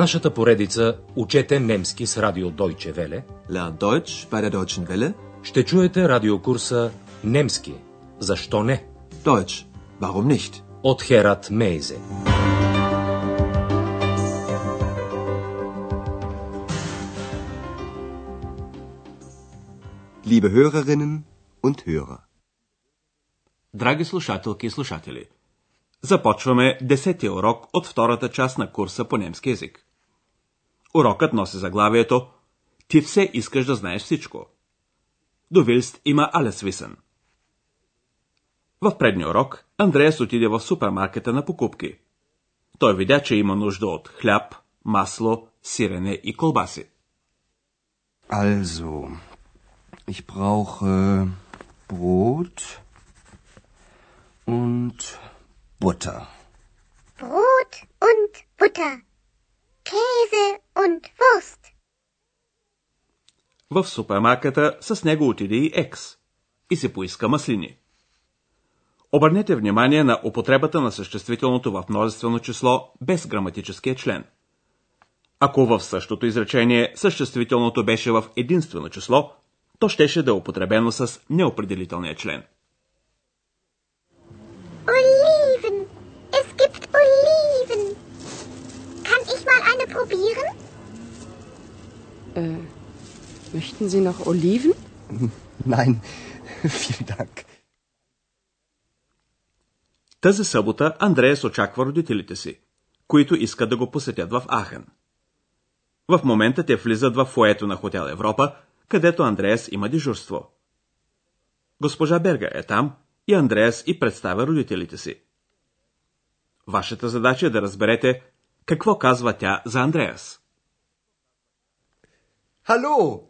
нашата поредица Учете немски с радио Deutsche Welle Lernt Deutsch bei der Deutschen Welle. ще чуете радиокурса Немски. Защо не? Deutsch. Warum nicht? От Херат Мейзе. Liebe Hörerinnen und Hörer. Драги слушателки и слушатели, започваме десетия урок от втората част на курса по немски язик. Урокът носи заглавието Ти все искаш да знаеш всичко. Du willst има wissen. В предния урок Андреас отиде в супермаркета на покупки. Той видя, че има нужда от хляб, масло, сирене и колбаси. Also, ich brauche Brot und Butter. Brot und Butter. Käse und Wurst. В супермаркета с него отиде и Екс и се поиска маслини. Обърнете внимание на употребата на съществителното в множествено число без граматическия член. Ако в същото изречение съществителното беше в единствено число, то щеше да е употребено с неопределителния член. Oliven. Möchten Sie noch Oliven? Nein, vielen Dank. Тази събота Андреас очаква родителите си, които искат да го посетят в Ахен. В момента те влизат в фоето на Хотел Европа, където Андреас има дежурство. Госпожа Берга е там и Андреас и представя родителите си. Вашата задача е да разберете какво казва тя за Андреас. Hallo,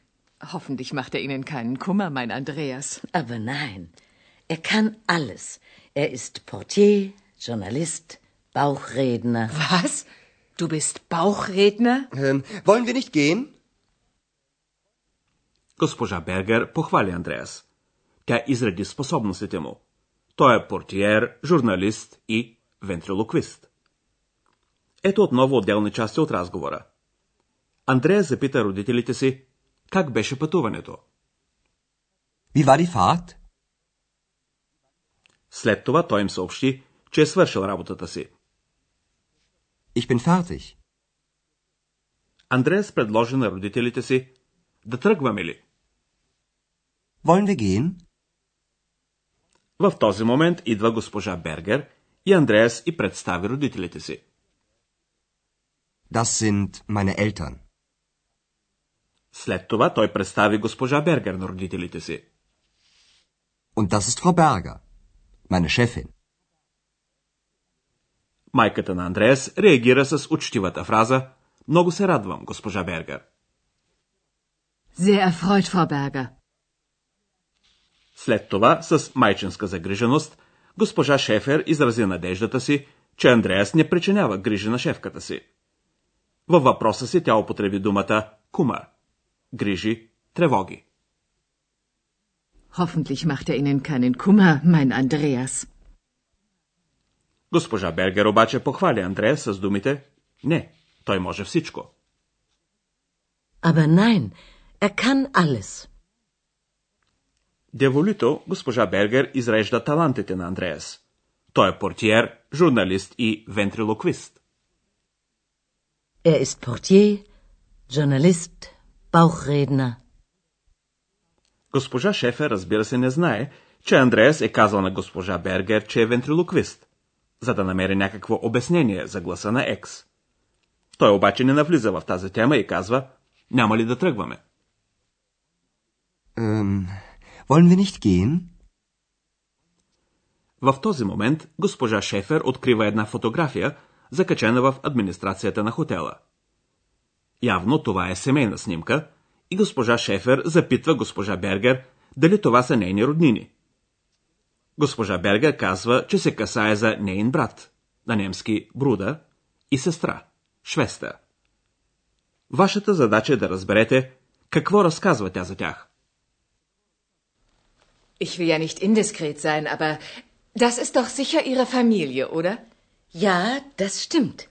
Hoffentlich macht er Ihnen keinen Kummer, mein Andreas. Aber nein, er kann alles. Er ist Portier, Journalist, Bauchredner. Was? Du bist Bauchredner? Ähm, wollen wir nicht gehen? Госпожа Бергер похвали Андреас. Тя изреди способностите му. Той е портиер, журналист и вентрилоквист. Ето отново отделни части от разговора. Андреас запита родителите си, как беше пътуването. Wie war die Fahrt? След това той им съобщи, че е свършил работата си. Ich bin fertig. Андреас предложи на родителите си, да тръгваме ли? Wollen wir gehen? В този момент идва госпожа Бергер и Андреас и представи родителите си. Das sind meine Eltern. След това той представи госпожа Бергер на родителите си. Und das ist Frau Berger, meine Chefin. Майката на Андреас реагира с учтивата фраза Много се радвам, госпожа Бергер. Sehr erfreut, Frau Berger. След това, с майчинска загриженост, госпожа Шефер изрази надеждата си, че Андреас не причинява грижи на шефката си. Във въпроса си тя употреби думата кума – грижи, тревоги. Hoffentlich macht er Ihnen keinen Kummer, mein Andreas. Госпожа Бергер обаче похвали Андреас с думите Не, той може всичко. Aber nein, er kann alles. Деволито госпожа Бергер изрежда талантите на Андреас. Той е портиер, журналист и вентрилоквист. Er ist Portier, Journalist, Bauchredner. Госпожа Шефер разбира се не знае, че Андреас е казал на госпожа Бергер, че е вентрилоквист, за да намери някакво обяснение за гласа на Екс. Той обаче не навлиза в тази тема и казва, няма ли да тръгваме? Ähm, wollen wir nicht gehen? В този момент госпожа Шефер открива една фотография, закачена в администрацията на хотела. Явно това е семейна снимка и госпожа Шефер запитва госпожа Бергер дали това са нейни роднини. Госпожа Бергер казва, че се касае за нейн брат, на немски бруда, и сестра, швеста. Вашата задача е да разберете какво разказва тя за тях. Ich will ja nicht indiskret sein, aber das ist doch sicher Ihre Familie, oder? Ja, das stimmt.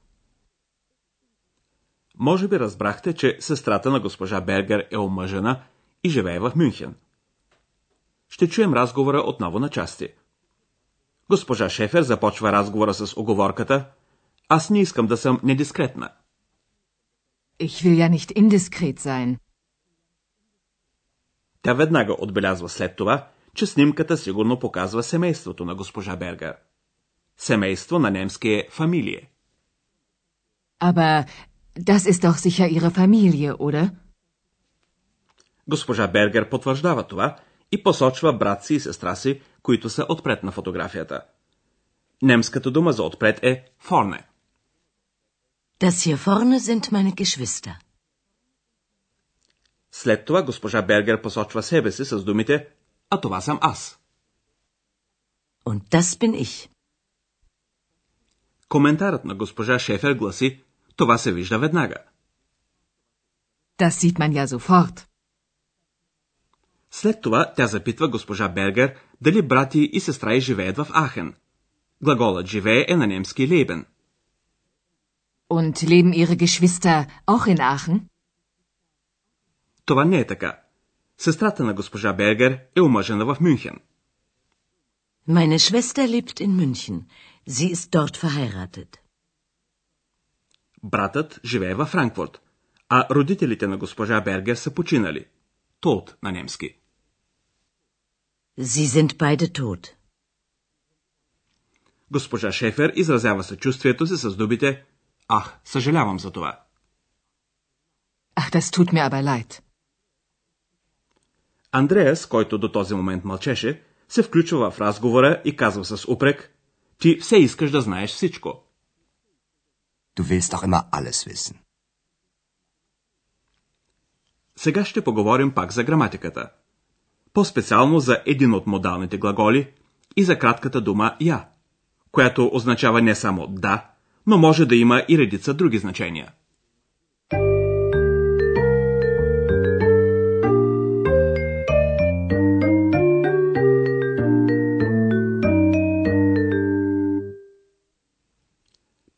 Може би разбрахте, че сестрата на госпожа Бергер е омъжена и живее в Мюнхен. Ще чуем разговора отново на части. Госпожа Шефер започва разговора с оговорката Аз не искам да съм недискретна. Ich will ja nicht indiskret sein. Тя веднага отбелязва след това, че снимката сигурно показва семейството на госпожа Бергер. Семейство на немски е фамилие. Aber das ist doch sicher Ihre Familie, oder? Госпожа Бергер потвърждава това и посочва брат си и сестра си, които са отпред на фотографията. Немската дума за отпред е форне. Das hier vorne sind meine Geschwister. След това госпожа Бергер посочва себе си с думите «А това съм аз». Und das bin ich. Коментарът на госпожа Шефер гласи «Това се вижда веднага». Das sieht man ja sofort. След това тя запитва госпожа Бергер дали брати и сестра й живеят в Ахен. Глаголът живее е на немски лейбен. Und leben Ihre Geschwister auch in Aachen? Това не е така. Сестрата на госпожа Бергер е омъжена в Мюнхен. Meine Schwester lebt in München. Sie ist dort verheiratet. Братът живее във Франкфурт, а родителите на госпожа Бергер са починали. Тот на немски. Sie sind beide tot. Госпожа Шефер изразява съчувствието си с дубите Ах, съжалявам за това. Ach, das tut mir aber leid. Андреас, който до този момент мълчеше, се включва в разговора и казва с упрек Ти все искаш да знаеш всичко. Du willst auch immer alles wissen. Сега ще поговорим пак за граматиката. По-специално за един от модалните глаголи и за кратката дума я, която означава не само да, но може да има и редица други значения.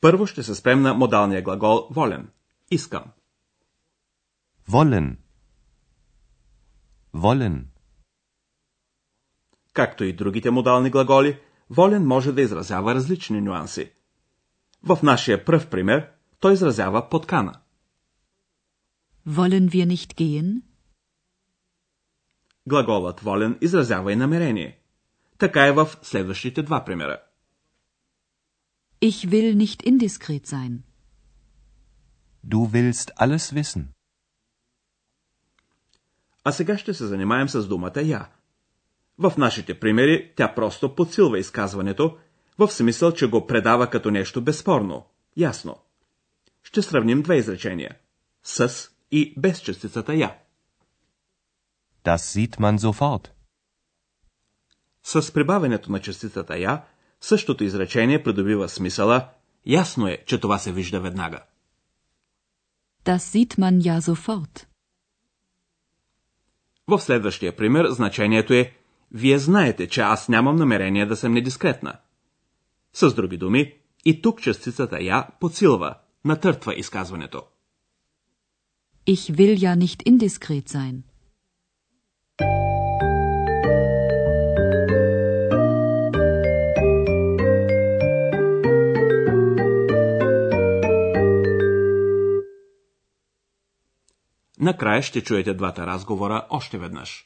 Първо ще се спрем на модалния глагол волен. Искам. Wollen. Wollen. Както и другите модални глаголи, волен може да изразява различни нюанси. В нашия пръв пример той изразява подкана. Wollen wir nicht gehen? Глаголът волен изразява и намерение. Така е в следващите два примера. Ich will nicht indiskret sein. Du willst alles wissen. А сега ще се занимаем с думата я. В нашите примери тя просто подсилва изказването, в смисъл, че го предава като нещо безспорно, ясно. Ще сравним две изречения. С и без частицата я. Das sieht man sofort. С прибавянето на частицата я, същото изречение придобива смисъла ясно е, че това се вижда веднага. Das sieht man ja sofort. В следващия пример значението е Вие знаете, че аз нямам намерение да съм недискретна. С други думи, и тук частицата я подсилва, натъртва изказването. Ich will ja nicht indiskret sein. Накрая ще чуете двата разговора още веднъж.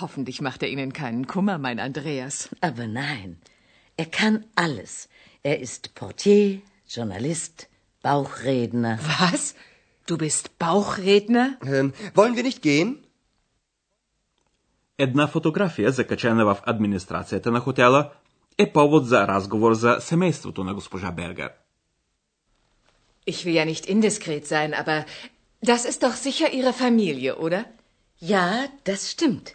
Hoffentlich macht er Ihnen keinen Kummer, mein Andreas. Aber nein, er kann alles. Er ist Portier, Journalist, Bauchredner. Was? Du bist Bauchredner? Ähm, wollen wir nicht gehen? Една фотография, закачена в администрацията на хотела, е повод за разговор за семейството на госпожа Бергер. Ich will ja nicht indiskret sein, aber das ist doch sicher Ihre Familie, oder? Ja, das stimmt.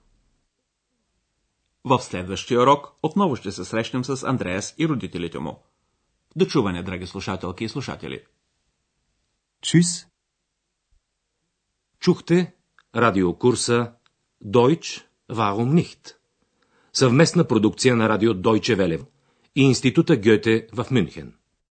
В следващия урок отново ще се срещнем с Андреас и родителите му. До чуване, драги слушателки и слушатели. Tschüss. Чухте радиокурса Deutsch, warum nicht? Съвместна продукция на радио Deutsche Welle и Института Гьоте в Мюнхен.